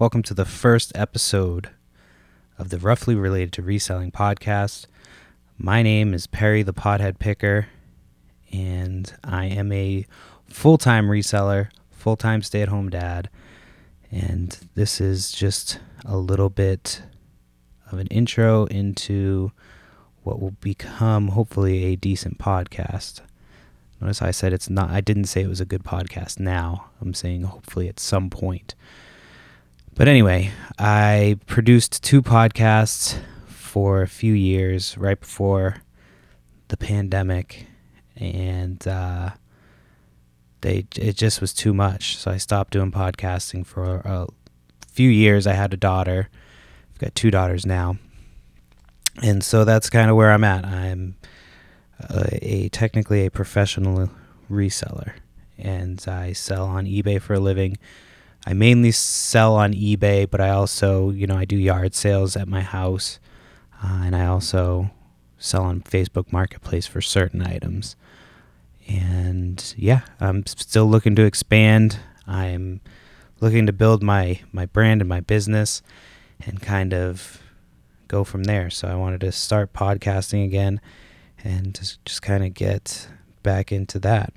Welcome to the first episode of the Roughly Related to Reselling podcast. My name is Perry the Pothead Picker, and I am a full time reseller, full time stay at home dad. And this is just a little bit of an intro into what will become hopefully a decent podcast. Notice I said it's not, I didn't say it was a good podcast now. I'm saying hopefully at some point. But anyway, I produced two podcasts for a few years right before the pandemic, and uh, they it just was too much. So I stopped doing podcasting for a few years. I had a daughter. I've got two daughters now, and so that's kind of where I'm at. I'm a, a technically a professional reseller, and I sell on eBay for a living. I mainly sell on eBay, but I also, you know, I do yard sales at my house, uh, and I also sell on Facebook Marketplace for certain items. And yeah, I'm still looking to expand. I'm looking to build my my brand and my business, and kind of go from there. So I wanted to start podcasting again and just, just kind of get back into that.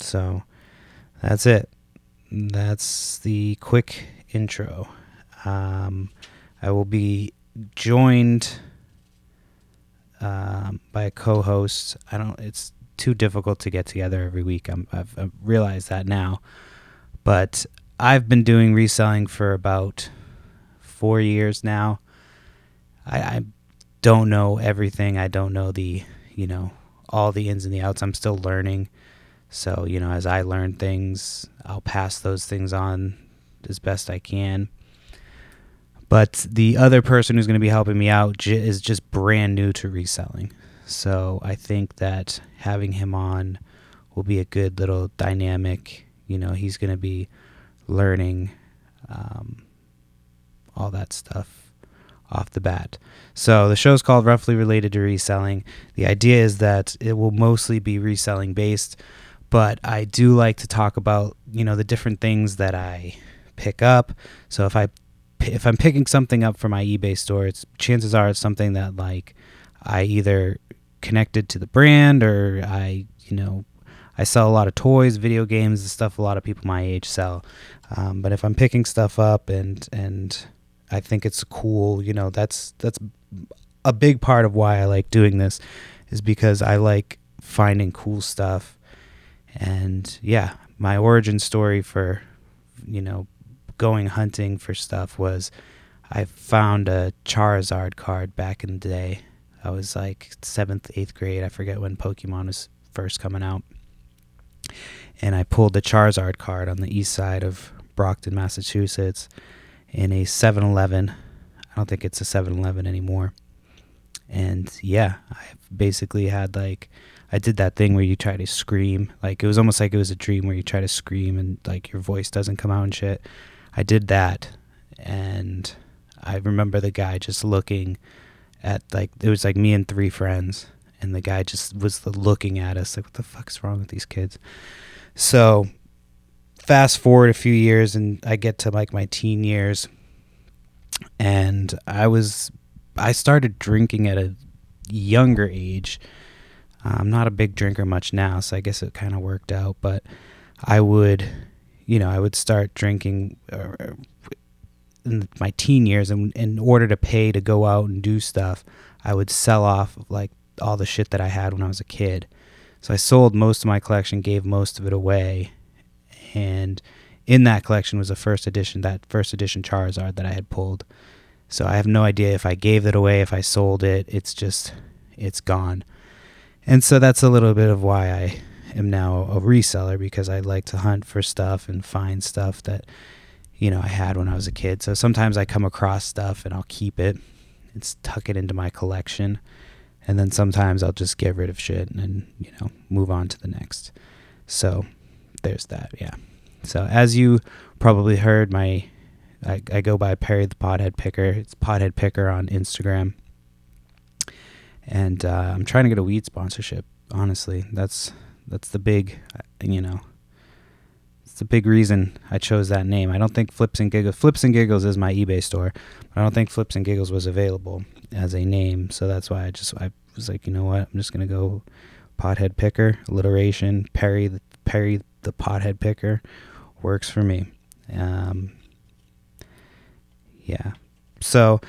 So that's it. That's the quick intro. Um, I will be joined um, by a co-host. I don't. It's too difficult to get together every week. I'm, I've, I've realized that now, but I've been doing reselling for about four years now. I, I don't know everything. I don't know the you know, all the ins and the outs. I'm still learning. So, you know, as I learn things, I'll pass those things on as best I can. But the other person who's going to be helping me out j- is just brand new to reselling. So I think that having him on will be a good little dynamic. You know, he's going to be learning um, all that stuff off the bat. So the show is called Roughly Related to Reselling. The idea is that it will mostly be reselling based, but I do like to talk about, you know, the different things that I pick up. So if I if I'm picking something up for my eBay store, it's chances are it's something that like I either connected to the brand or I, you know, I sell a lot of toys, video games, the stuff a lot of people my age sell. Um, but if I'm picking stuff up and and I think it's cool. You know, that's that's a big part of why I like doing this is because I like finding cool stuff. And yeah, my origin story for you know going hunting for stuff was I found a Charizard card back in the day. I was like seventh, eighth grade. I forget when Pokemon was first coming out. And I pulled the Charizard card on the east side of Brockton, Massachusetts in a 7-Eleven. I don't think it's a 7-Eleven anymore. And yeah, I basically had like I did that thing where you try to scream. Like it was almost like it was a dream where you try to scream and like your voice doesn't come out and shit. I did that and I remember the guy just looking at like it was like me and three friends and the guy just was looking at us like what the fuck's wrong with these kids. So fast forward a few years and I get to like my teen years and I was I started drinking at a younger age. I'm not a big drinker much now, so I guess it kind of worked out, but I would you know, I would start drinking uh, in my teen years and in order to pay to go out and do stuff, I would sell off like all the shit that I had when I was a kid. So I sold most of my collection, gave most of it away, and in that collection was a first edition, that first edition Charizard that I had pulled. So I have no idea if I gave it away, if I sold it. It's just, it's gone. And so that's a little bit of why I am now a reseller because I like to hunt for stuff and find stuff that, you know, I had when I was a kid. So sometimes I come across stuff and I'll keep it and tuck it into my collection. And then sometimes I'll just get rid of shit and, you know, move on to the next. So there's that. Yeah. So as you probably heard, my I, I go by Perry the Pothead Picker. It's Pothead Picker on Instagram, and uh, I'm trying to get a weed sponsorship. Honestly, that's that's the big, you know, it's a big reason I chose that name. I don't think Flips and Giggles Flips and Giggles is my eBay store. But I don't think Flips and Giggles was available as a name, so that's why I just I was like, you know what, I'm just gonna go pothead picker alliteration Perry the Perry the pothead picker works for me. Um, yeah, so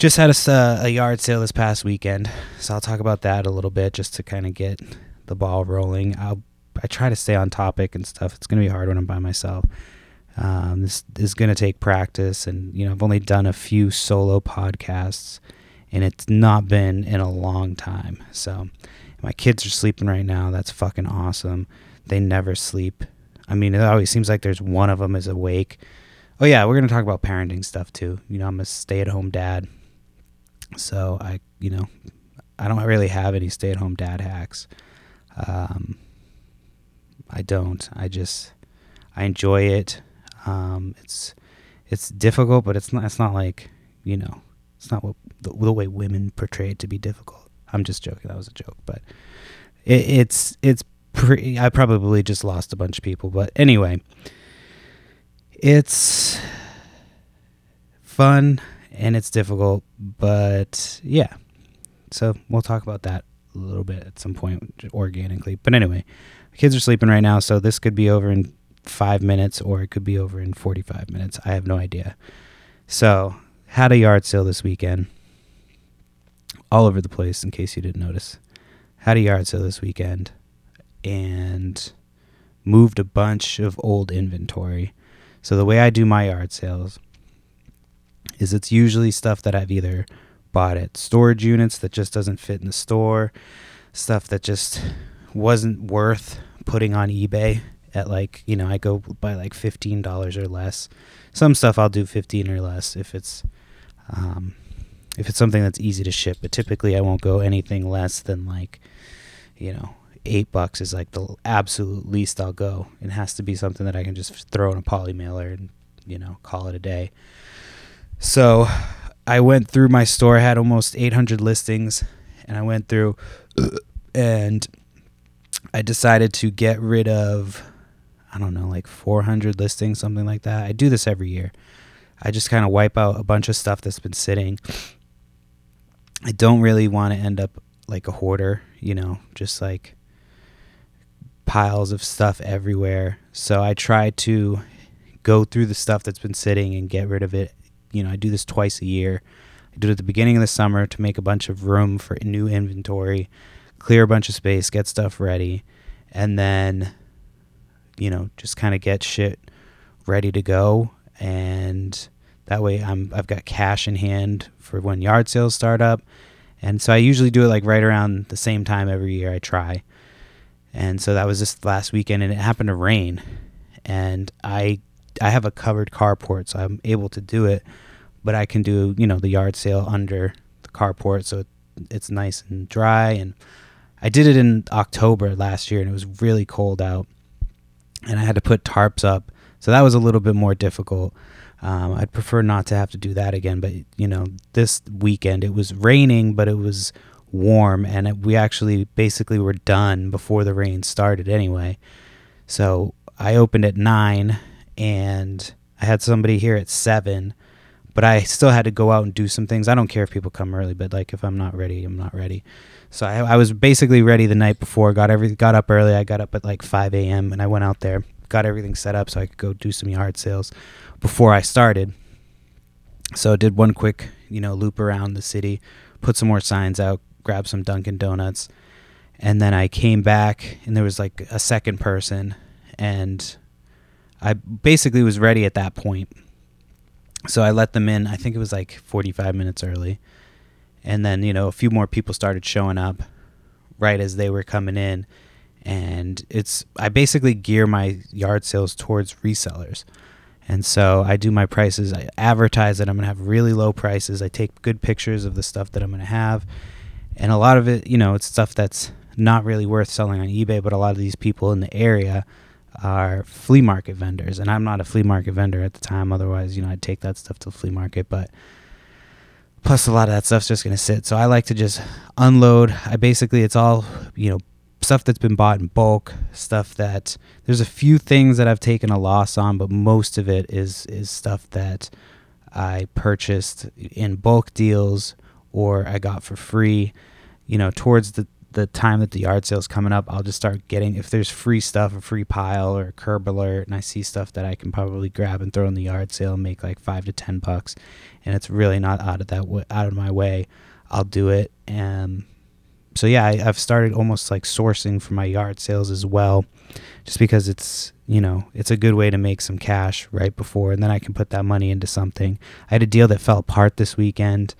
just had a, uh, a yard sale this past weekend, so I'll talk about that a little bit just to kind of get the ball rolling. I'll I try to stay on topic and stuff. It's gonna be hard when I'm by myself. Um, this is gonna take practice, and you know I've only done a few solo podcasts, and it's not been in a long time. So my kids are sleeping right now. That's fucking awesome. They never sleep. I mean, it always seems like there's one of them is awake. Oh yeah, we're gonna talk about parenting stuff too. You know, I'm a stay-at-home dad, so I, you know, I don't really have any stay-at-home dad hacks. Um, I don't. I just I enjoy it. Um, it's it's difficult, but it's not. It's not like you know. It's not what the, the way women portray it to be difficult. I'm just joking. That was a joke, but it, it's it's pretty. I probably just lost a bunch of people, but anyway, it's fun and it's difficult, but yeah. So we'll talk about that a little bit at some point organically. But anyway, kids are sleeping right now, so this could be over in five minutes or it could be over in 45 minutes. I have no idea. So, had a yard sale this weekend. All over the place, in case you didn't notice. Had a yard sale this weekend and moved a bunch of old inventory. So, the way I do my yard sales is it's usually stuff that I've either bought at storage units that just doesn't fit in the store, stuff that just wasn't worth putting on eBay at like, you know, I go buy like $15 or less. Some stuff I'll do 15 or less if it's um, if it's something that's easy to ship, but typically I won't go anything less than like, you know, 8 bucks is like the absolute least I'll go. It has to be something that I can just throw in a poly mailer and, you know, call it a day. So, I went through my store, I had almost 800 listings, and I went through and I decided to get rid of, I don't know, like 400 listings, something like that. I do this every year. I just kind of wipe out a bunch of stuff that's been sitting. I don't really want to end up like a hoarder, you know, just like piles of stuff everywhere. So I try to go through the stuff that's been sitting and get rid of it. You know, I do this twice a year. I do it at the beginning of the summer to make a bunch of room for new inventory clear a bunch of space, get stuff ready, and then, you know, just kind of get shit ready to go. And that way I'm, I've got cash in hand for when yard sales start up. And so I usually do it like right around the same time every year I try. And so that was this last weekend and it happened to rain. And I I have a covered carport, so I'm able to do it, but I can do, you know, the yard sale under the carport so it's nice and dry and I did it in October last year and it was really cold out, and I had to put tarps up, so that was a little bit more difficult. Um, I'd prefer not to have to do that again, but you know, this weekend it was raining, but it was warm, and it, we actually basically were done before the rain started anyway. So I opened at nine, and I had somebody here at seven, but I still had to go out and do some things. I don't care if people come early, but like if I'm not ready, I'm not ready. So I, I was basically ready the night before. Got every got up early. I got up at like 5 a.m. and I went out there, got everything set up so I could go do some yard sales before I started. So I did one quick, you know, loop around the city, put some more signs out, grab some Dunkin' Donuts, and then I came back and there was like a second person, and I basically was ready at that point. So I let them in. I think it was like 45 minutes early and then you know a few more people started showing up right as they were coming in and it's i basically gear my yard sales towards resellers and so i do my prices i advertise that i'm going to have really low prices i take good pictures of the stuff that i'm going to have and a lot of it you know it's stuff that's not really worth selling on ebay but a lot of these people in the area are flea market vendors. And i'm not a flea market vendor at the time. Otherwise you know i'd take that stuff to the flea market. But plus a lot of that stuff's just going to sit. So i like to just unload. I basically it's all you know stuff that's been bought in bulk, stuff that there's a few things that I've taken a loss on, but most of it is is stuff that I purchased in bulk deals or I got for free. You know, towards the the time that the yard sale's coming up, I'll just start getting if there's free stuff, a free pile or a curb alert, and I see stuff that I can probably grab and throw in the yard sale and make like five to ten bucks, and it's really not out of that w- out of my way. I'll do it, and so yeah, I, I've started almost like sourcing for my yard sales as well, just because it's you know it's a good way to make some cash right before, and then I can put that money into something. I had a deal that fell apart this weekend.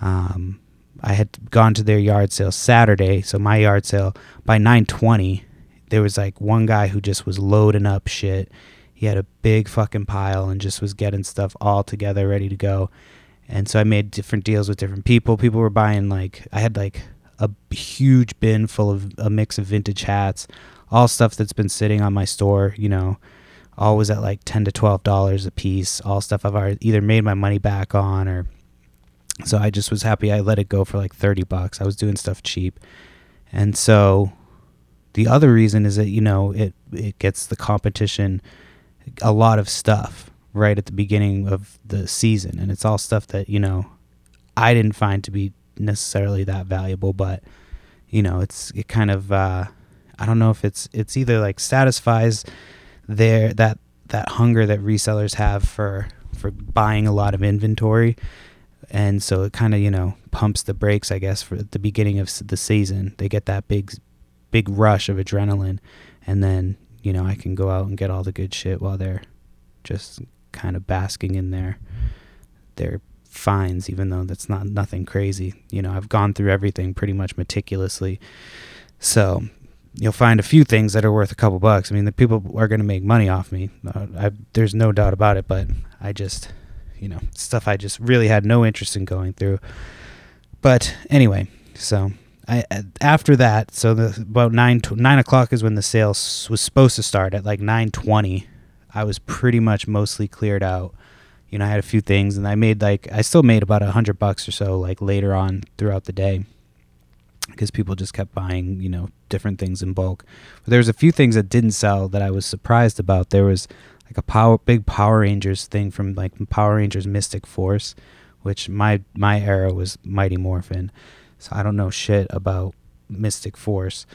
Um, I had gone to their yard sale Saturday, so my yard sale by 9:20, there was like one guy who just was loading up shit. He had a big fucking pile and just was getting stuff all together ready to go. And so I made different deals with different people. People were buying like I had like a huge bin full of a mix of vintage hats, all stuff that's been sitting on my store, you know, always at like 10 to 12 dollars a piece, all stuff I've either made my money back on or so I just was happy I let it go for like 30 bucks. I was doing stuff cheap. And so the other reason is that, you know, it it gets the competition a lot of stuff right at the beginning of the season and it's all stuff that, you know, I didn't find to be necessarily that valuable, but you know, it's it kind of uh I don't know if it's it's either like satisfies their that that hunger that resellers have for for buying a lot of inventory and so it kind of you know pumps the brakes i guess for the beginning of the season. They get that big big rush of adrenaline and then you know i can go out and get all the good shit while they're just kind of basking in their their finds even though that's not nothing crazy. You know i've gone through everything pretty much meticulously. So you'll find a few things that are worth a couple bucks. I mean the people are going to make money off me. Uh, I, there's no doubt about it but i just you know, stuff I just really had no interest in going through. But anyway, so I uh, after that, so the about nine nine o'clock is when the sale was supposed to start. At like nine twenty, I was pretty much mostly cleared out. You know, I had a few things, and I made like I still made about a hundred bucks or so, like later on throughout the day, because people just kept buying, you know, different things in bulk. But there was a few things that didn't sell that I was surprised about. There was like a power big Power Rangers thing from like Power Rangers Mystic Force, which my my era was Mighty Morphin. So I don't know shit about Mystic Force,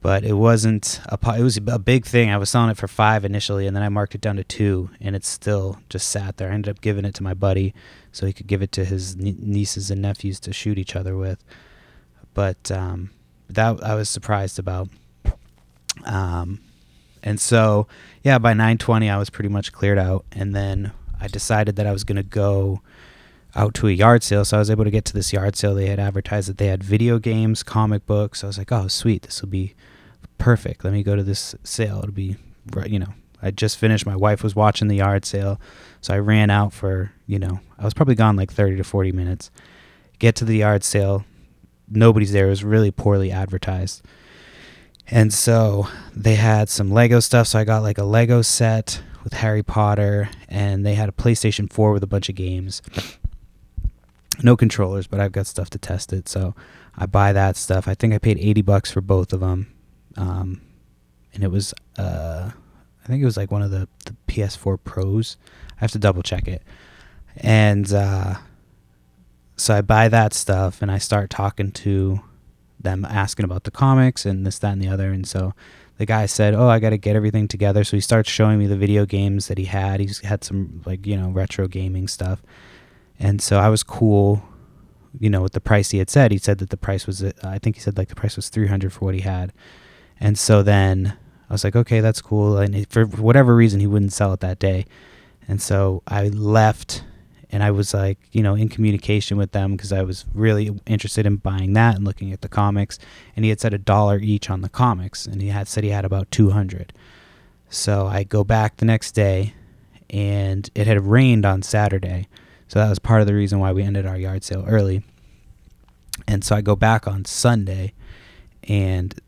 but it wasn't a it was a big thing. I was selling it for 5 initially and then I marked it down to 2 and it still just sat there. I ended up giving it to my buddy so he could give it to his nieces and nephews to shoot each other with. But um, that I was surprised about. Um, and so, yeah, by 9:20 I was pretty much cleared out and then I decided that I was going to go out to a yard sale. So I was able to get to this yard sale. They had advertised that they had video games, comic books. I was like, "Oh, sweet. This will be perfect. Let me go to this sale. It'll be you know, I just finished. My wife was watching the yard sale. So I ran out for, you know, I was probably gone like 30 to 40 minutes. Get to the yard sale. Nobody's there. It was really poorly advertised. And so they had some Lego stuff. So I got like a Lego set with Harry Potter, and they had a PlayStation 4 with a bunch of games. No controllers, but I've got stuff to test it. So I buy that stuff. I think I paid 80 bucks for both of them. Um, and it was, uh, I think it was like one of the, the PS4 Pros. I have to double check it. And uh, so I buy that stuff and I start talking to them asking about the comics and this, that, and the other. And so the guy said, "Oh, I got to get everything together." So he starts showing me the video games that he had. He's had some like you know retro gaming stuff, and so I was cool, you know, with the price he had said. He said that the price was, I think he said like the price was three hundred for what he had, and so then I was like, okay, that's cool. And for whatever reason, he wouldn't sell it that day, and so I left and I was like, you know, in communication with them because I was really interested in buying that and looking at the comics. And he had said a dollar each on the comics, and he had said he had about 200. So I go back the next day, and it had rained on Saturday. So that was part of the reason why we ended our yard sale early. And so I go back on Sunday, and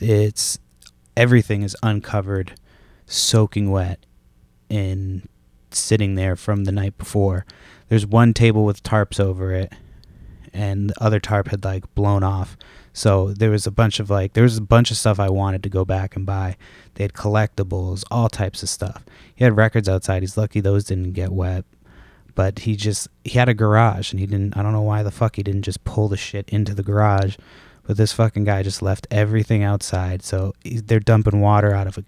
it's everything is uncovered, soaking wet in sitting there from the night before. There's one table with tarps over it, and the other tarp had like blown off. So there was a bunch of like there was a bunch of stuff I wanted to go back and buy. They had collectibles, all types of stuff. He had records outside. He's lucky those didn't get wet. But he just he had a garage and he didn't I don't know why the fuck he didn't just pull the shit into the garage. But this fucking guy just left everything outside. So they're dumping water out of a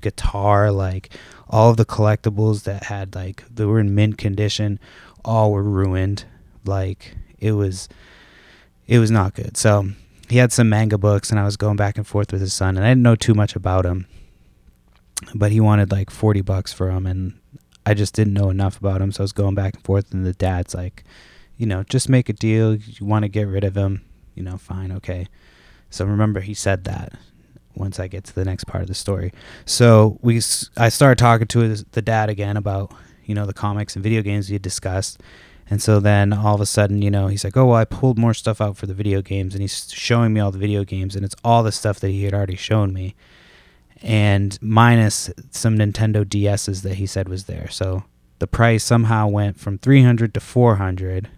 guitar, like all of the collectibles that had like they were in mint condition, all were ruined. Like it was it was not good. So he had some manga books and I was going back and forth with his son and I didn't know too much about him. But he wanted like 40 bucks for him and I just didn't know enough about him, so I was going back and forth and the dad's like, you know, just make a deal. You want to get rid of him, you know, fine, okay. So remember he said that once I get to the next part of the story. So we I started talking to the dad again about, you know, the comics and video games we had discussed and so then all of a sudden, you know, he's like, "Oh, well, I pulled more stuff out for the video games," and he's showing me all the video games, and it's all the stuff that he had already shown me, and minus some Nintendo DSs that he said was there. So the price somehow went from 300 to 400,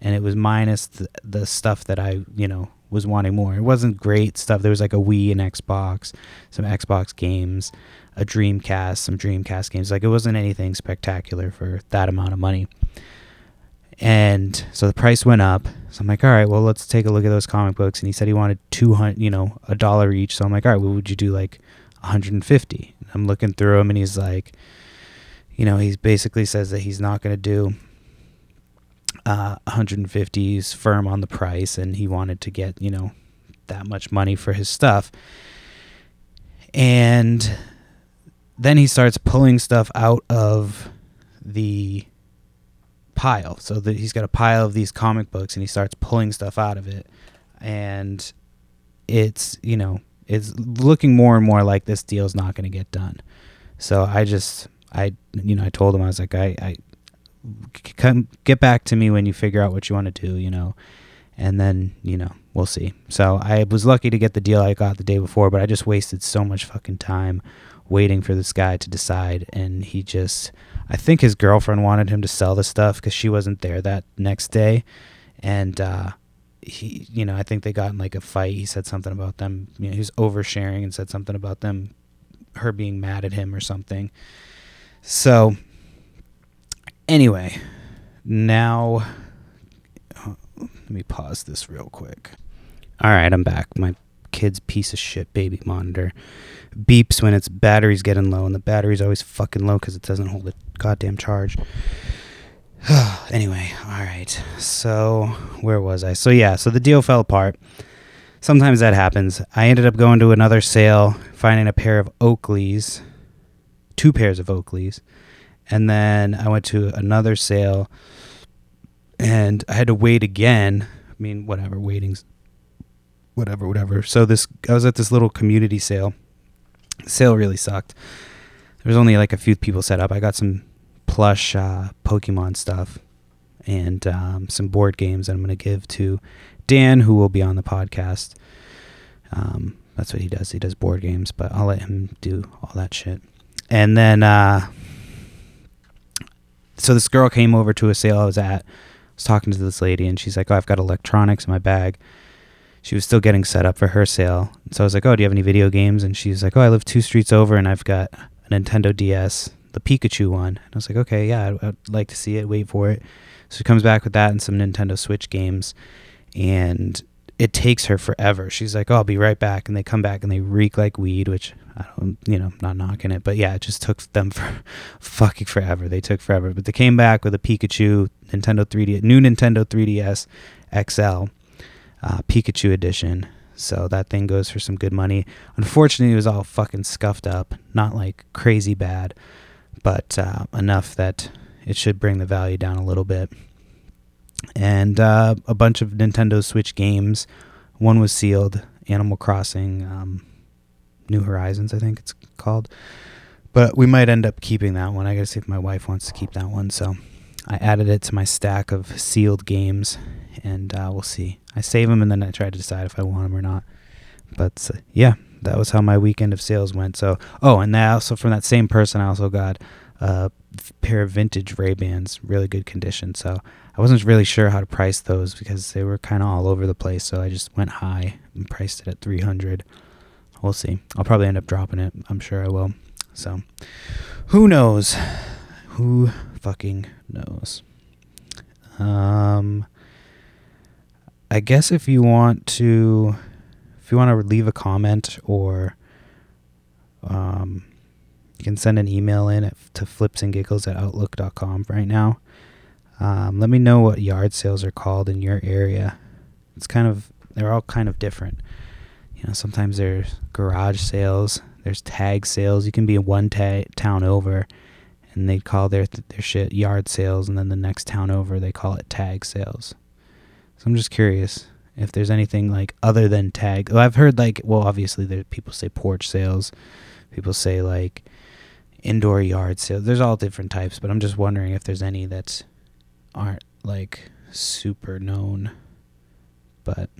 and it was minus the, the stuff that I, you know, was wanting more. It wasn't great stuff. There was like a Wii and Xbox, some Xbox games, a Dreamcast, some Dreamcast games. Like it wasn't anything spectacular for that amount of money. And so the price went up. So I'm like, all right, well, let's take a look at those comic books. And he said he wanted 200, you know, a dollar each. So I'm like, all right, what would you do like 150? I'm looking through them and he's like, you know, he basically says that he's not going to do uh, 150s firm on the price and he wanted to get, you know, that much money for his stuff. And then he starts pulling stuff out of the pile. So that he's got a pile of these comic books and he starts pulling stuff out of it. And it's, you know, it's looking more and more like this deal's not going to get done. So I just, I, you know, I told him, I was like, I, I, come get back to me when you figure out what you want to do, you know, and then, you know, we'll see. So I was lucky to get the deal I got the day before, but I just wasted so much fucking time waiting for this guy to decide. And he just, I think his girlfriend wanted him to sell the stuff because she wasn't there that next day, and uh, he, you know, I think they got in like a fight. He said something about them. You know, he was oversharing and said something about them, her being mad at him or something. So, anyway, now uh, let me pause this real quick. All right, I'm back. My kid's piece of shit baby monitor beeps when its battery's getting low, and the battery's always fucking low because it doesn't hold a goddamn charge. anyway, all right. So where was I? So yeah, so the deal fell apart. Sometimes that happens. I ended up going to another sale, finding a pair of Oakleys, two pairs of Oakleys, and then I went to another sale, and I had to wait again. I mean, whatever, waiting's whatever, whatever. So this, I was at this little community sale The sale really sucked. There was only like a few people set up. I got some plush uh, Pokemon stuff and um, some board games that I'm going to give to Dan, who will be on the podcast. Um, that's what he does. He does board games, but I'll let him do all that shit. And then, uh, so this girl came over to a sale I was at. I was talking to this lady, and she's like, "Oh, I've got electronics in my bag." she was still getting set up for her sale. So I was like, "Oh, do you have any video games?" And she's like, "Oh, I live two streets over, and I've got a Nintendo DS, the Pikachu one." And I was like, "Okay, yeah, I'd, I'd like to see it. Wait for it." So she comes back with that and some Nintendo Switch games, and it takes her forever. She's like, "Oh, I'll be right back," and they come back and they reek like weed, which I don't, you know, not knocking it, but yeah, it just took them for fucking forever. They took forever, but they came back with a Pikachu Nintendo 3D, new Nintendo 3DS XL uh, Pikachu edition. So that thing goes for some good money. Unfortunately, it was all fucking scuffed up. Not like crazy bad, but uh, enough that it should bring the value down a little bit. And uh, a bunch of Nintendo Switch games. One was sealed Animal Crossing, um, New Horizons, I think it's called. But we might end up keeping that one. I gotta see if my wife wants to keep that one. So I added it to my stack of sealed games, and uh, we'll see. I save them and then I try to decide if I want them or not. But uh, yeah, that was how my weekend of sales went. So, oh, and that also from that same person, I also got a pair of vintage Ray Bans, really good condition. So I wasn't really sure how to price those because they were kind of all over the place. So I just went high and priced it at 300. We'll see. I'll probably end up dropping it. I'm sure I will. So who knows? Who fucking knows? Um, I guess if you want to, if you want to leave a comment or, um, you can send an email in at, to flipsandgiggles at outlook.com right now. Um, let me know what yard sales are called in your area. It's kind of, they're all kind of different. You know, sometimes there's garage sales, there's tag sales. You can be one ta- town over and they call their their shit yard sales, and then the next town over they call it tag sales. So I'm just curious if there's anything like other than tag. Well, I've heard like well, obviously there people say porch sales, people say like indoor yard sales. There's all different types, but I'm just wondering if there's any that aren't like super known. But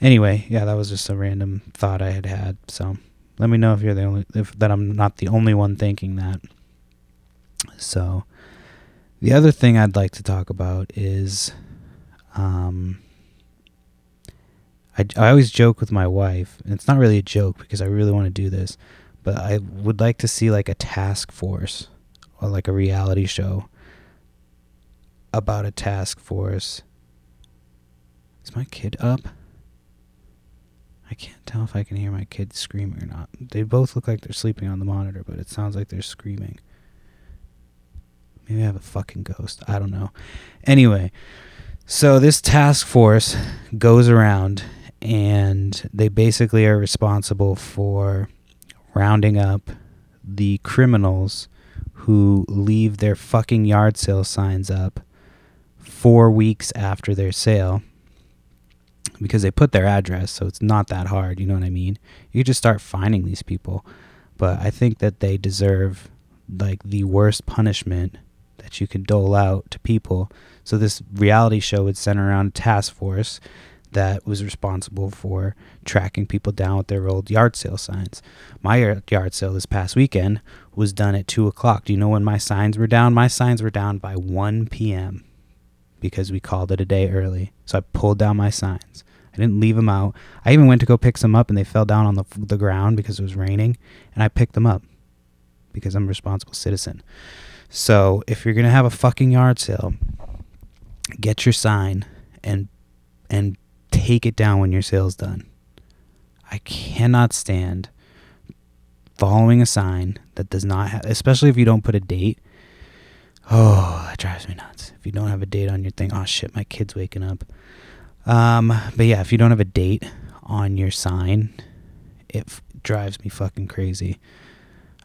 anyway, yeah, that was just a random thought I had had. So let me know if you're the only if that I'm not the only one thinking that. So the other thing I'd like to talk about is um I, I always joke with my wife, and it's not really a joke because I really want to do this, but I would like to see like a task force or like a reality show about a task force. Is my kid up? I can't tell if I can hear my kids screaming or not. They both look like they're sleeping on the monitor, but it sounds like they're screaming. Maybe I have a fucking ghost. I don't know. Anyway, so this task force goes around and they basically are responsible for rounding up the criminals who leave their fucking yard sale signs up four weeks after their sale because they put their address, so it's not that hard. You know what I mean? You just start finding these people, but I think that they deserve like the worst punishment that you can dole out to people. So this reality show would center around a task force that was responsible for tracking people down with their old yard sale signs. My yard sale this past weekend was done at two o'clock. Do you know when my signs were down? My signs were down by 1 p.m. because we called it a day early. So I pulled down my signs. I didn't leave them out. I even went to go pick some up and they fell down on the, the ground because it was raining and I picked them up because I'm a responsible citizen. So if you're going to have a fucking yard sale, get your sign and and take it down when your sale's done. I cannot stand following a sign that does not have, especially if you don't put a date. Oh, that drives me nuts. If you don't have a date on your thing, oh shit, my kid's waking up. Um, but yeah, if you don't have a date on your sign, it f- drives me fucking crazy.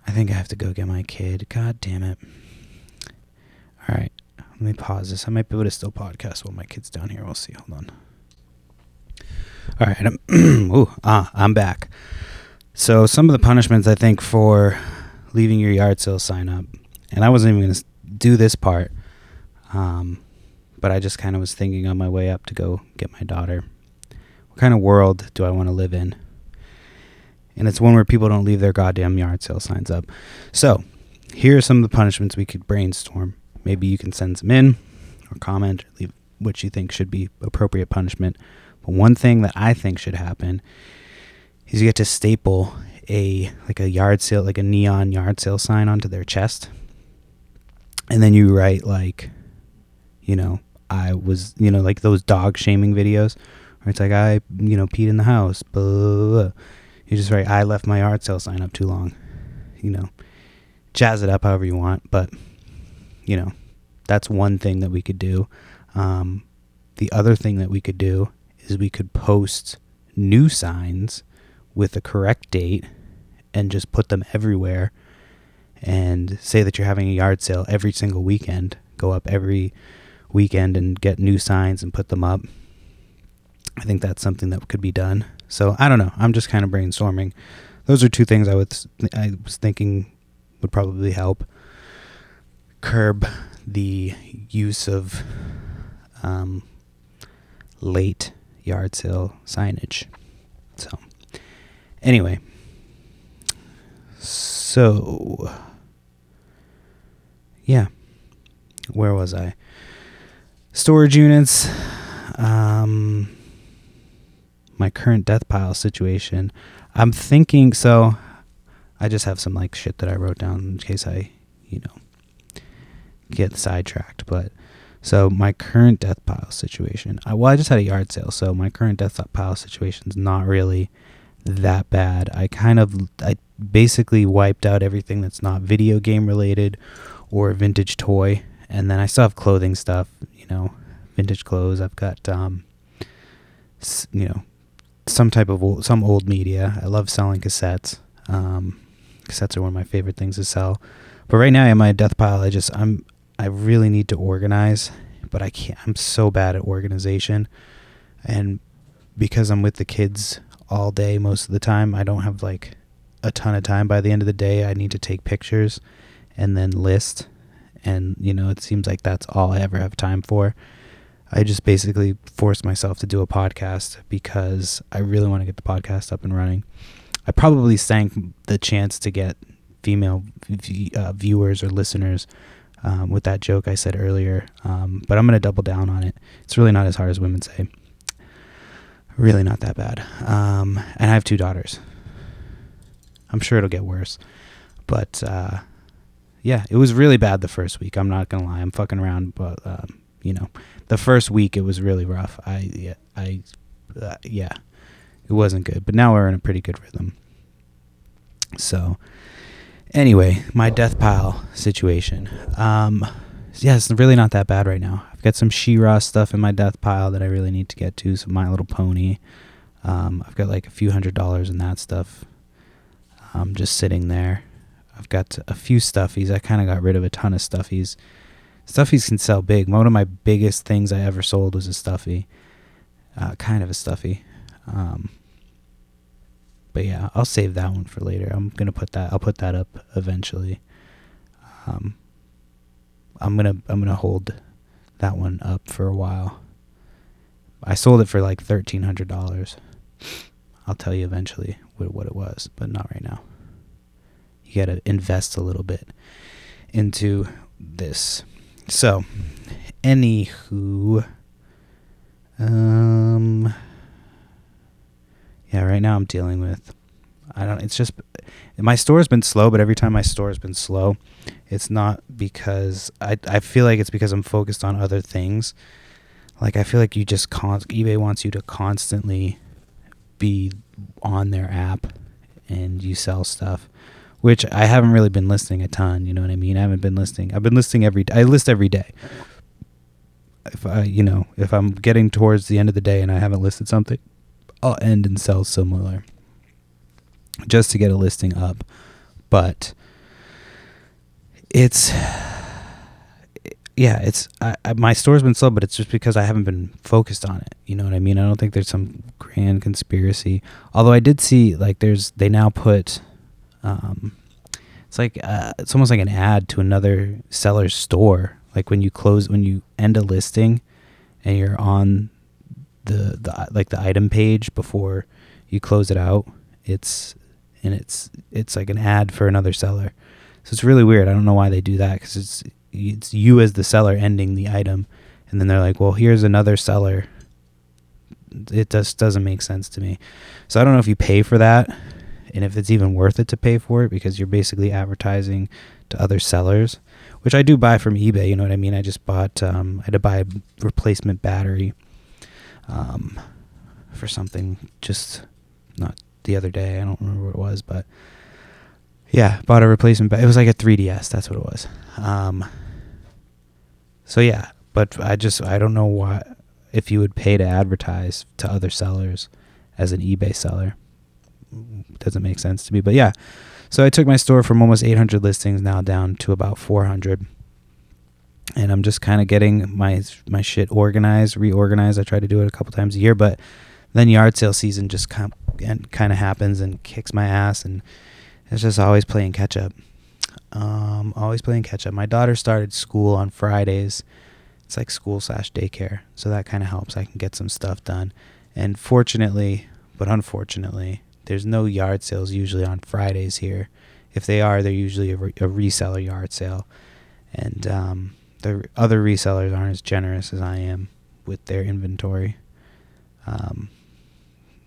I think I have to go get my kid. God damn it. All right, let me pause this. I might be able to still podcast while my kid's down here. We'll see. Hold on. All right, I'm, ooh, ah, I'm back. So some of the punishments I think for leaving your yard sale sign up, and I wasn't even to do this part. Um, but I just kind of was thinking on my way up to go get my daughter. What kind of world do I want to live in? And it's one where people don't leave their goddamn yard sale signs up. So, here are some of the punishments we could brainstorm. Maybe you can send some in or comment or leave what you think should be appropriate punishment. But one thing that I think should happen is you get to staple a like a yard sale like a neon yard sale sign onto their chest. And then you write like you know, I was, you know, like those dog shaming videos where it's like I, you know, peed in the house. Blah, blah, blah. You just write I left my art sale sign up too long. You know, jazz it up however you want, but you know, that's one thing that we could do. Um, the other thing that we could do is we could post new signs with the correct date and just put them everywhere and say that you're having a yard sale every single weekend. Go up every weekend and get new signs and put them up. I think that's something that could be done. So I don't know. I'm just kind of brainstorming. Those are two things I was I was thinking would probably help curb the use of um, late yard sale signage. So anyway, so yeah, where was I? Storage units. Um, my current death pile situation. I'm thinking so. I just have some like shit that I wrote down in case I, you know, get sidetracked. But so my current death pile situation. I, well, I just had a yard sale, so my current death pile situation is not really that bad. I kind of I basically wiped out everything that's not video game related or a vintage toy, and then I still have clothing stuff. You know, vintage clothes. I've got um, you know, some type of old, some old media. I love selling cassettes. Um, cassettes are one of my favorite things to sell. But right now, in my death pile, I just I'm I really need to organize, but I can't. I'm so bad at organization, and because I'm with the kids all day most of the time, I don't have like a ton of time. By the end of the day, I need to take pictures and then list, and you know it seems like that's all I ever have time for. I just basically forced myself to do a podcast because I really want to get the podcast up and running. I probably sank the chance to get female v- uh, viewers or listeners um, with that joke I said earlier, um, but I'm going to double down on it. It's really not as hard as women say. Really not that bad. Um, and I have two daughters. I'm sure it'll get worse. But uh, yeah, it was really bad the first week. I'm not to lie. I'm fucking around, but um, you know, the first week it was really rough. I yeah, I uh, yeah, it wasn't good. But now we're in a pretty good rhythm. So anyway, my death pile situation. Um, yeah, it's really not that bad right now. I've got some She-Ra stuff in my death pile that I really need to get to. Some My Little Pony. Um, I've got like a few hundred dollars in that stuff. Um, just sitting there. I've got a few stuffies. I kind of got rid of a ton of stuffies. Stuffies can sell big. One of my biggest things I ever sold was a stuffy. Uh, kind of a stuffy. Um, but yeah, I'll save that one for later. I'm gonna put that. I'll put that up eventually. Um, I'm gonna I'm gonna hold that one up for a while. I sold it for like thirteen hundred dollars. I'll tell you eventually what, what it was, but not right now. You gotta invest a little bit into this. So, anywho, um, yeah, right now I'm dealing with. I don't. It's just my store's been slow, but every time my store's been slow, it's not because I. I feel like it's because I'm focused on other things. Like I feel like you just con- eBay wants you to constantly be on their app and you sell stuff, which I haven't really been listing a ton. You know what I mean? I haven't been listing. I've been listing every. I list every day. If I, you know, if I'm getting towards the end of the day and I haven't listed something, I'll end and sell similar just to get a listing up. But it's yeah, it's I, I, my store's been slow, but it's just because I haven't been focused on it. You know what I mean? I don't think there's some grand conspiracy. Although I did see like there's they now put um it's like uh, it's almost like an ad to another seller's store. Like when you close when you end a listing and you're on the the like the item page before you close it out. It's and it's it's like an ad for another seller. So it's really weird. I don't know why they do that because it's it's you as the seller ending the item, and then they're like, well, here's another seller. It just doesn't make sense to me. So I don't know if you pay for that, and if it's even worth it to pay for it because you're basically advertising to other sellers, which I do buy from eBay. You know what I mean? I just bought. Um, I had to buy a replacement battery um, for something just not the other day. I don't remember what it was, but yeah, bought a replacement. Ba- it was like a 3DS. That's what it was. Um, so yeah, but I just I don't know why if you would pay to advertise to other sellers as an eBay seller. Doesn't make sense to me, but yeah. So I took my store from almost 800 listings now down to about 400 and I'm just kind of getting my my shit organized, reorganized. I try to do it a couple times a year, but then yard sale season just kind of happens and kicks my ass, and it's just always playing catch up. Um, always playing catch up. My daughter started school on Fridays. It's like school slash daycare, so that kind of helps. I can get some stuff done, and fortunately, but unfortunately, there's no yard sales usually on Fridays here. If they are, they're usually a, re- a reseller yard sale and um, the other resellers aren't as generous as I am with their inventory. Um,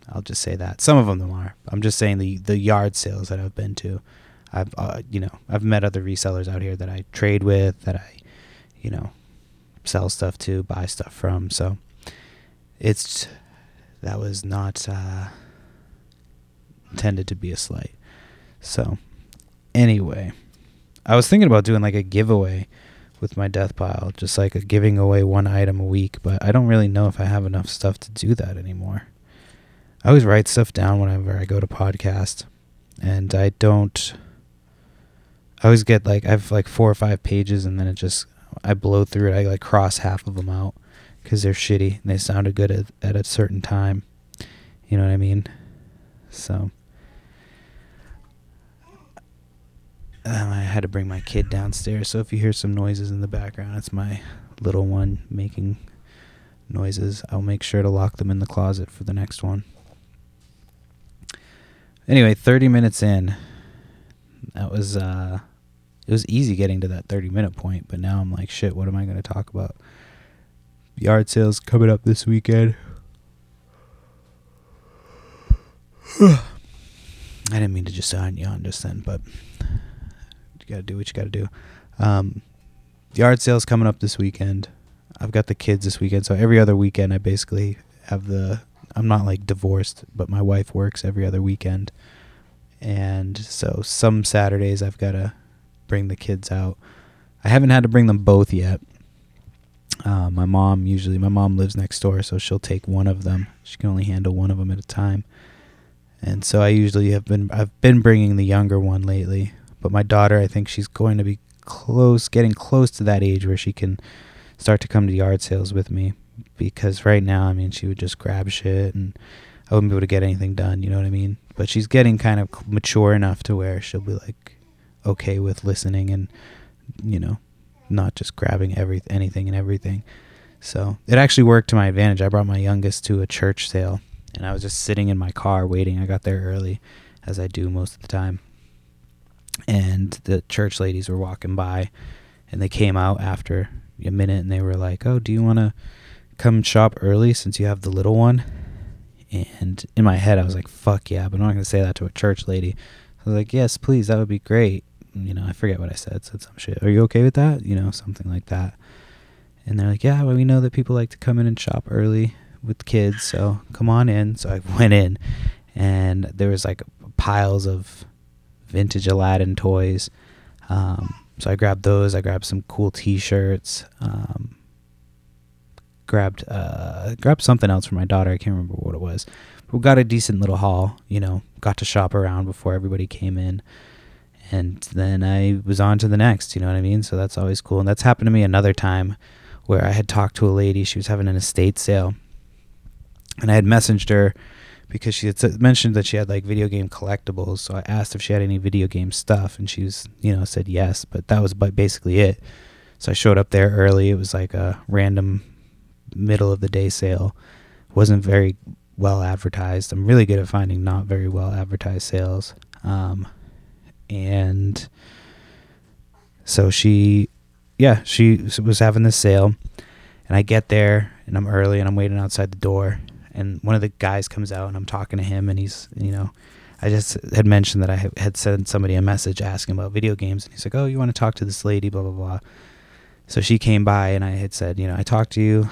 I'll just say that some of them are. I'm just saying the the yard sales that I've been to, I've uh, you know I've met other resellers out here that I trade with, that I, you know, sell stuff to, buy stuff from. So it's that was not uh, intended to be a slight. So anyway, I was thinking about doing like a giveaway with my death pile, just like a giving away one item a week, but I don't really know if I have enough stuff to do that anymore. I always write stuff down whenever I go to podcast, and I don't. I always get like I have like four or five pages, and then it just I blow through it. I like cross half of them out because they're shitty and they sounded good at, at a certain time. You know what I mean? So um, I had to bring my kid downstairs. So if you hear some noises in the background, it's my little one making noises. I'll make sure to lock them in the closet for the next one. Anyway, 30 minutes in. That was uh it was easy getting to that 30 minute point, but now I'm like, shit, what am I going to talk about? Yard sales coming up this weekend. I didn't mean to just yawn, just then, but you gotta do what you gotta do. Um, yard sales coming up this weekend. I've got the kids this weekend, so every other weekend I basically have the. I'm not like divorced, but my wife works every other weekend, and so some Saturdays I've got to bring the kids out. I haven't had to bring them both yet. Uh, my mom usually, my mom lives next door, so she'll take one of them. She can only handle one of them at a time, and so I usually have been I've been bringing the younger one lately. But my daughter, I think she's going to be close, getting close to that age where she can start to come to yard sales with me. Because right now, I mean, she would just grab shit and I wouldn't be able to get anything done. You know what I mean? But she's getting kind of mature enough to where she'll be like okay with listening and you know not just grabbing every anything and everything. So it actually worked to my advantage. I brought my youngest to a church sale, and I was just sitting in my car waiting. I got there early, as I do most of the time and the church ladies were walking by and they came out after a minute and they were like, "Oh, do you want to come shop early since you have the little one?" And in my head, I was like, "Fuck yeah!" But I'm not gonna say that to a church lady. I was like, "Yes, please, that would be great." You know, I forget what I said. Said some shit. Are you okay with that? You know, something like that. And they're like, "Yeah, well, we know that people like to come in and shop early with kids, so come on in." So I went in, and there was like piles of vintage Aladdin toys. Um, so I grabbed those. I grabbed some cool T-shirts. Um, grabbed uh, grabbed something else for my daughter. I can't remember what it was. We got a decent little haul. You know, got to shop around before everybody came in, and then I was on to the next. You know what I mean? So that's always cool. And that's happened to me another time, where I had talked to a lady. She was having an estate sale, and I had messaged her because she had mentioned that she had like video game collectibles. So I asked if she had any video game stuff, and she was, you know, said yes. But that was basically it. So I showed up there early. It was like a random middle of the day sale. wasn't very well advertised. I'm really good at finding not very well advertised sales. Um, and so she, yeah, she was having this sale, and I get there and I'm early and I'm waiting outside the door and one of the guys comes out and I'm talking to him and he's you know I just had mentioned that I had sent somebody a message asking about video games and he's like oh you want to talk to this lady blah blah blah. So she came by and I had said you know I talked to you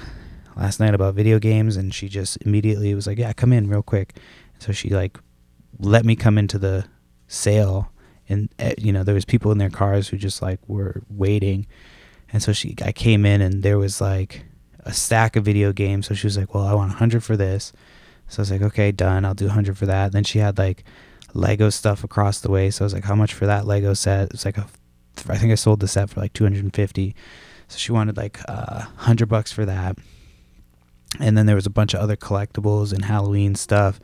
last night about video games and she just immediately was like yeah come in real quick. So she like let me come into the sale and eh, you know there was people in their cars who just like were waiting. And so she I came in and there was like a stack of video games. So she was like, "Well, I want 100 for this." So I was like, "Okay, done. I'll do 100 for that." Then she had like Lego stuff across the way. So I was like, "How much for that Lego set?" It's like a, I think I sold the set for like 250. So she wanted like uh, 100 bucks for that. And then there was a bunch of other collectibles and Halloween stuff.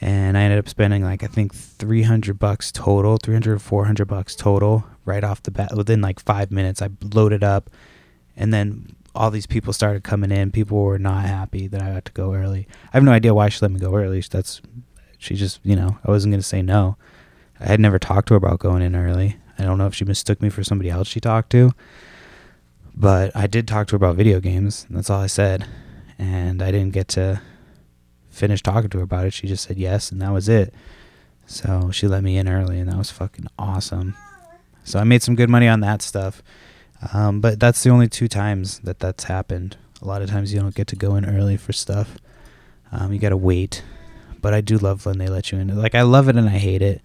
And I ended up spending like I think 300 bucks total, 300 or 400 bucks total right off the bat. Within like five minutes, I loaded up, and then all these people started coming in. People were not happy that I had to go early. I have no idea why she let me go early. That's she just you know I wasn't gonna say no. I had never talked to her about going in early. I don't know if she mistook me for somebody else she talked to. But I did talk to her about video games. That's all I said. And I didn't get to finish talking to her about it. She just said yes, and that was it. So she let me in early, and that was fucking awesome. So I made some good money on that stuff. Um, but that's the only two times that that's happened. A lot of times you don't get to go in early for stuff. Um, you got to wait. But I do love when they let you in. Like, I love it and I hate it.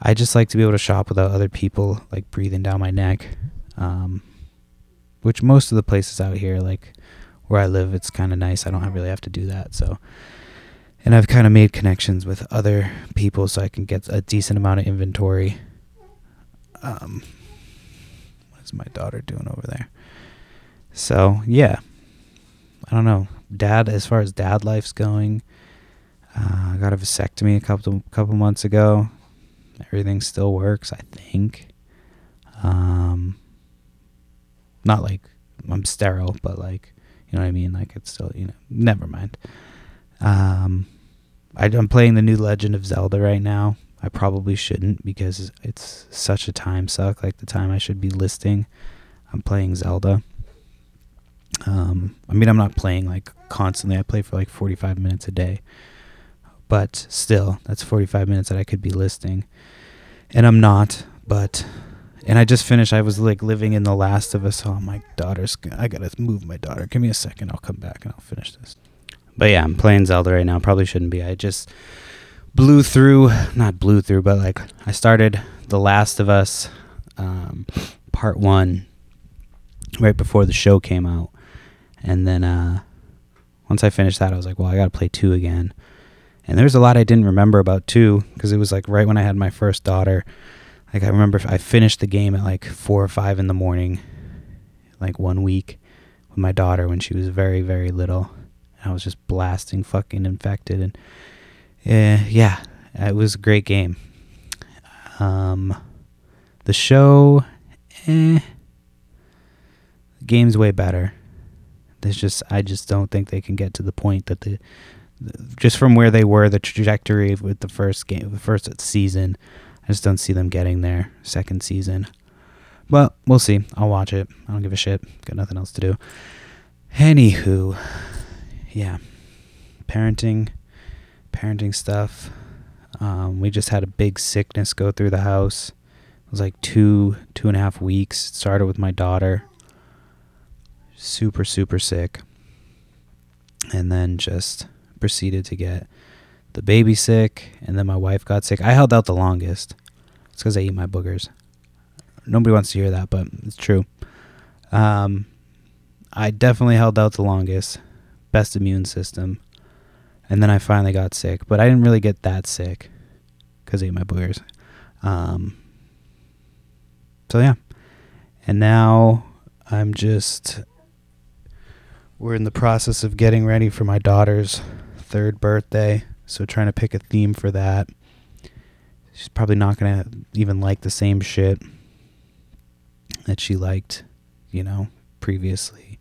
I just like to be able to shop without other people, like, breathing down my neck. Um, which most of the places out here, like where I live, it's kind of nice. I don't really have to do that. So, and I've kind of made connections with other people so I can get a decent amount of inventory. Um, my daughter doing over there? So, yeah. I don't know. Dad, as far as dad life's going, uh, I got a vasectomy a couple couple months ago. Everything still works, I think. Um, not like I'm sterile, but like you know what I mean. Like it's still you know. Never mind. Um, I, I'm playing the new Legend of Zelda right now. I probably shouldn't because it's such a time suck. Like the time I should be listing, I'm playing Zelda. Um, I mean, I'm not playing like constantly. I play for like 45 minutes a day, but still, that's 45 minutes that I could be listing, and I'm not. But and I just finished. I was like living in The Last of Us. Oh, my daughter's. I gotta move my daughter. Give me a second. I'll come back and I'll finish this. But yeah, I'm playing Zelda right now. Probably shouldn't be. I just blew through. Not blew through, but like I started The Last of Us, um, part one, right before the show came out, and then uh, once I finished that, I was like, well, I gotta play two again. And there's a lot I didn't remember about two because it was like right when I had my first daughter like I remember I finished the game at like four or five in the morning, like one week with my daughter when she was very very little. And I was just blasting fucking infected and uh, yeah, it was a great game. Um, the show, eh, the game's way better. There's just I just don't think they can get to the point that the, just from where they were the trajectory with the first game, the first season I just don't see them getting there second season. But we'll see. I'll watch it. I don't give a shit. Got nothing else to do. Anywho, yeah, parenting, parenting stuff. Um, we just had a big sickness go through the house. It was like two, two and a half weeks. It started with my daughter. Super, super sick. And then just proceeded to get the baby sick, and then my wife got sick. I held out the longest. It's because I eat my boogers. Nobody wants to hear that, but it's true. Um, I definitely held out the longest. Best immune system. And then I finally got sick, but I didn't really get that sick because I ate my boogers. Um, so yeah. And now I'm just. We're in the process of getting ready for my daughter's third birthday. So trying to pick a theme for that. She's probably not to even like the same shit that she liked, you know, previously.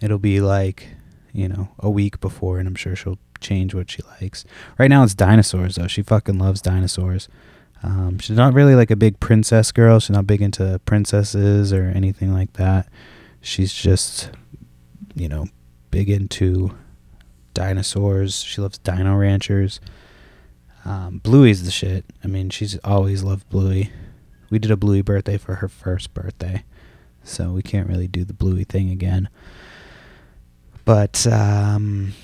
It'll be like, you know, a week before, and I'm sure she'll change what she likes. Right now it's dinosaurs, though. She fucking loves dinosaurs. Um, she's not really like a big princess girl. She's not big into princesses or anything like that. She's just, you know, big into dinosaurs. She loves Dino Ranchers. Um, Bluey's the shit. I mean, she's always loved Bluey. We did a Bluey birthday for her first birthday, so we can't really do the Bluey thing again. But um,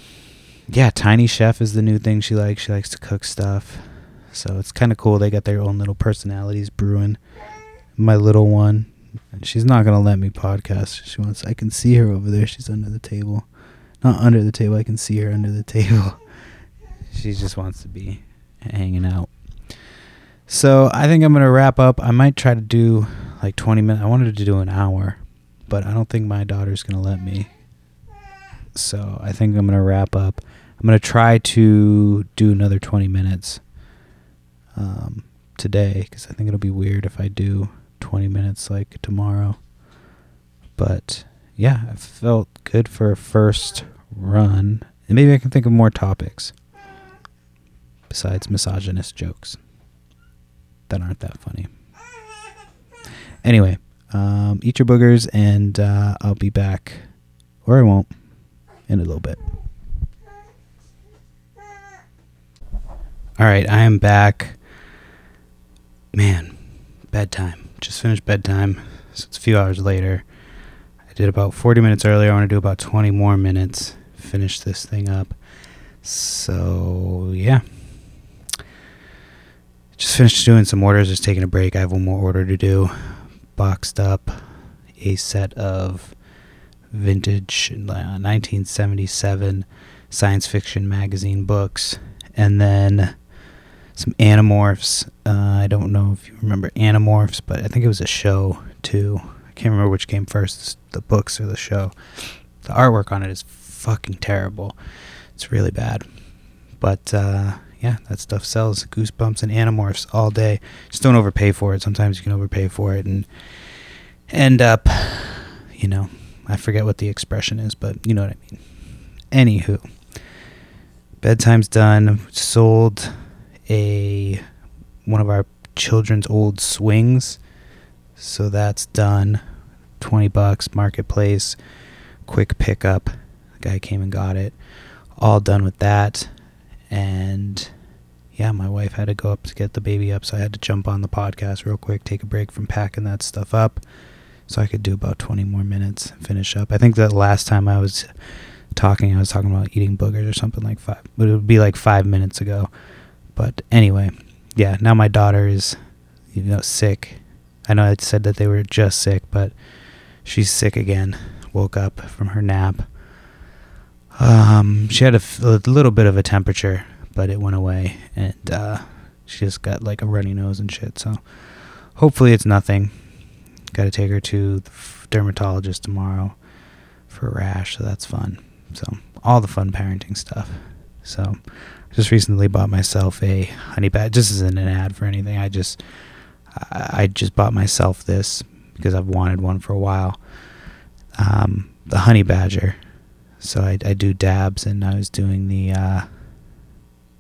yeah, Tiny Chef is the new thing she likes. She likes to cook stuff, so it's kind of cool. They got their own little personalities brewing. My little one, she's not gonna let me podcast. She wants. I can see her over there. She's under the table not under the table. I can see her under the table. she just wants to be hanging out. So I think I'm gonna wrap up. I might try to do like 20 minutes. I wanted to do an hour, but I don't think my daughter's gonna let me. So I think I'm gonna wrap up. I'm gonna try to do another 20 minutes um, today because I think it'll be weird if I do 20 minutes like tomorrow. But yeah, I felt good for a first run. And maybe I can think of more topics besides misogynist jokes that aren't that funny. Anyway, Um, eat your boogers, and uh, I'll be back, or I won't, in a little bit. All right, I am back. Man, bedtime. Just finished bedtime, so it's a few hours later. I did about 40 minutes earlier. I want to do about 20 more minutes, finish this thing up. So, yeah. Just finished doing some orders, just taking a break. I have one more order to do. Boxed up a set of vintage uh, 1977 science fiction magazine books. And then some Animorphs. Uh, I don't know if you remember Animorphs, but I think it was a show too. I can't remember which came first, the books or the show. The artwork on it is fucking terrible. It's really bad. But uh, yeah, that stuff sells. Goosebumps and Animorphs all day. Just don't overpay for it. Sometimes you can overpay for it and end up, you know, I forget what the expression is, but you know what I mean. Anywho, bedtime's done. Sold a one of our children's old swings. So that's done. 20 bucks marketplace quick pickup. The guy came and got it. All done with that. And yeah, my wife had to go up to get the baby up, so I had to jump on the podcast real quick, take a break from packing that stuff up so I could do about 20 more minutes, and finish up. I think the last time I was talking, I was talking about eating boogers or something like five, but it would be like five minutes ago. But anyway, yeah, now my daughter is, you know, sick. I know I said that they were just sick, but she's sick again. Woke up from her nap. Um, she had a, f- a little bit of a temperature, but it went away, and uh, she just got like a runny nose and shit. So hopefully it's nothing. Got to take her to the dermatologist tomorrow for a rash, so that's fun. So all the fun parenting stuff. So just recently bought myself a honey badger. This isn't an ad for anything. I just I, I just bought myself this because I've wanted one for a while. Um, the honey badger. So I, I do dabs, and I was doing the uh,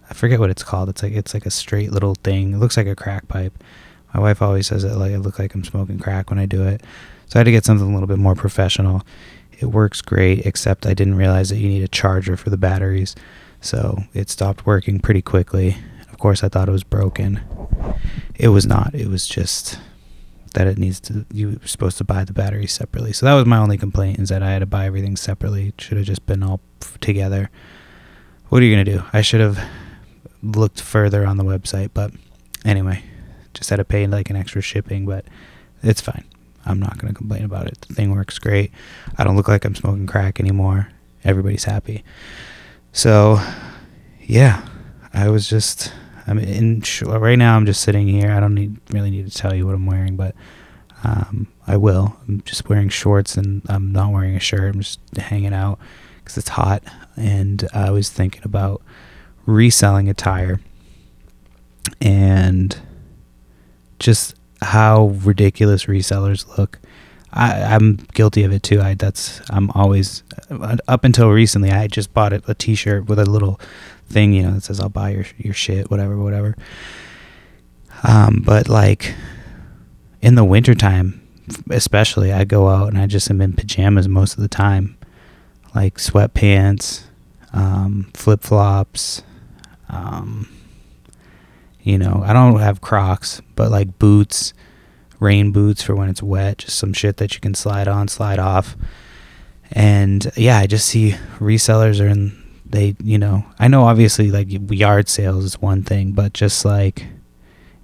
I forget what it's called. It's like it's like a straight little thing. It looks like a crack pipe. My wife always says it like I look like I'm smoking crack when I do it. So I had to get something a little bit more professional. It works great, except I didn't realize that you need a charger for the batteries. So it stopped working pretty quickly. Of course, I thought it was broken. It was not. It was just that it needs to. You were supposed to buy the batteries separately. So that was my only complaint is that I had to buy everything separately. It should have just been all together. What are you gonna do? I should have looked further on the website, but anyway, just had to pay like an extra shipping, but it's fine. I'm not gonna complain about it. The thing works great. I don't look like I'm smoking crack anymore. Everybody's happy. So, yeah, I was just. I'm in. Right now, I'm just sitting here. I don't need really need to tell you what I'm wearing, but um, I will. I'm just wearing shorts and I'm not wearing a shirt. I'm just hanging out because it's hot. And I was thinking about reselling a tire and just how ridiculous resellers look. I, I'm guilty of it too. I that's I'm always up until recently. I just bought a, a T-shirt with a little thing, you know, that says "I'll buy your your shit," whatever, whatever. Um, but like in the wintertime, especially, I go out and I just am in pajamas most of the time, like sweatpants, um, flip flops. Um, you know, I don't have Crocs, but like boots rain boots for when it's wet, just some shit that you can slide on, slide off. And yeah, I just see resellers are in they, you know, I know obviously like yard sales is one thing, but just like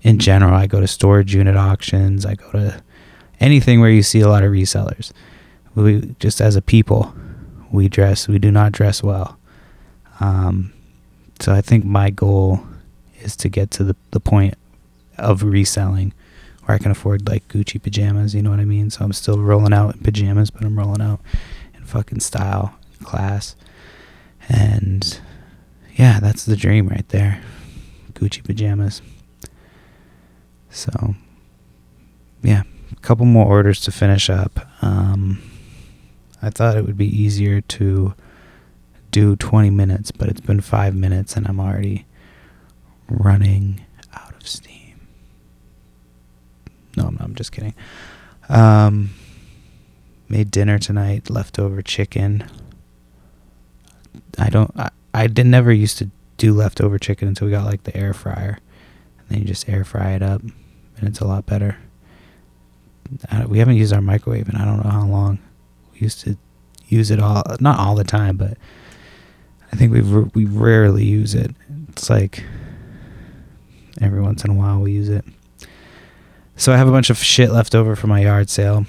in general, I go to storage unit auctions, I go to anything where you see a lot of resellers. We just as a people, we dress, we do not dress well. Um, so I think my goal is to get to the, the point of reselling where I can afford like Gucci pajamas, you know what I mean? So I'm still rolling out in pajamas, but I'm rolling out in fucking style, class. And yeah, that's the dream right there. Gucci pajamas. So yeah, a couple more orders to finish up. Um, I thought it would be easier to do 20 minutes, but it's been five minutes and I'm already running out of steam. No, I'm, I'm just kidding. Um, made dinner tonight, leftover chicken. I don't. I, I did never used to do leftover chicken until we got like the air fryer, and then you just air fry it up, and it's a lot better. We haven't used our microwave in I don't know how long. We used to use it all, not all the time, but I think we we rarely use it. It's like every once in a while we use it. So I have a bunch of shit left over from my yard sale,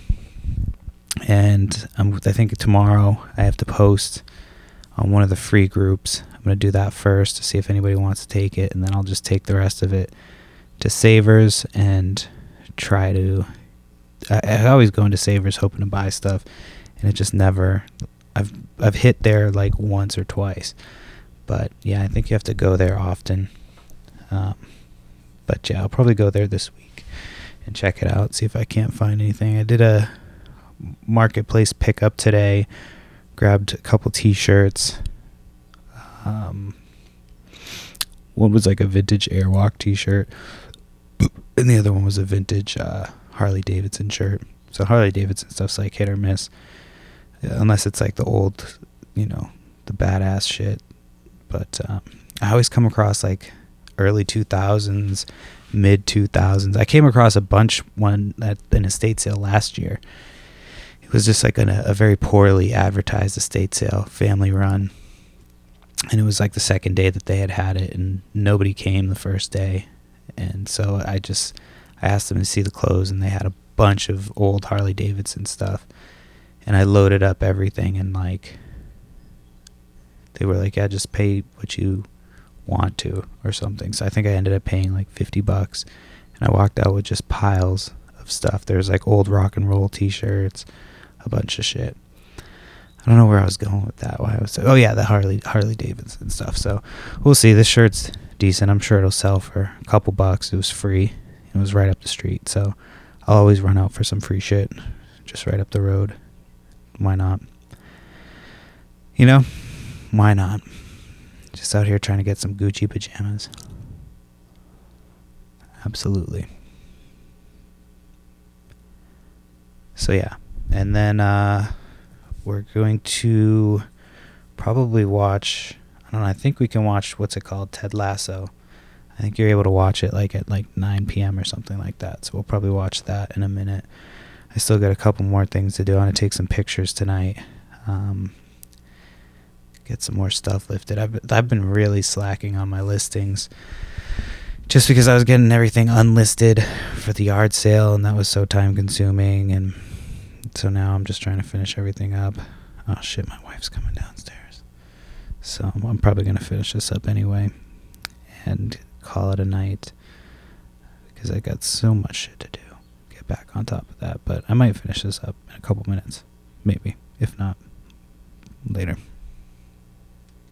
and I'm, I think tomorrow I have to post on one of the free groups. I'm gonna do that first to see if anybody wants to take it, and then I'll just take the rest of it to Savers and try to. I, I always go into Savers hoping to buy stuff, and it just never. I've I've hit there like once or twice, but yeah, I think you have to go there often. Um, but yeah, I'll probably go there this week and check it out, see if I can't find anything. I did a marketplace pickup today, grabbed a couple T-shirts. Um, one was like a vintage Airwalk T-shirt, and the other one was a vintage uh, Harley Davidson shirt. So Harley Davidson stuff's like hit or miss, unless it's like the old, you know, the badass shit. But um, I always come across like early 2000s, mid 2000s. I came across a bunch one at an estate sale last year. It was just like an, a very poorly advertised estate sale, family run. And it was like the second day that they had had it, and nobody came the first day. And so I just I asked them to see the clothes, and they had a bunch of old Harley Davidson stuff. And I loaded up everything, and like they were like, "Yeah, just pay what you want to or something. So I think I ended up paying like 50 bucks and I walked out with just piles of stuff. There's like old rock and roll t-shirts, a bunch of shit. I don't know where I was going with that. Why I was oh yeah, the Harley Harley Davidson stuff. So we'll see. This shirt's decent. I'm sure it'll sell for a couple bucks. It was free. It was right up the street. So I'll always run out for some free shit, just right up the road. Why not? You know, why not? Just out here trying to get some Gucci pajamas. Absolutely. So yeah. And then uh we're going to probably watch I don't know, I think we can watch what's it called? Ted Lasso. I think you're able to watch it like at like 9 p.m. or something like that. So we'll probably watch that in a minute. I still got a couple more things to do. I want to take some pictures tonight. Um, get some more stuff lifted. I've I've been really slacking on my listings just because I was getting everything unlisted for the yard sale and that was so time consuming and so now I'm just trying to finish everything up. Oh shit, my wife's coming downstairs. So I'm probably going to finish this up anyway and call it a night because I got so much shit to do. Get back on top of that, but I might finish this up in a couple minutes, maybe. If not, later.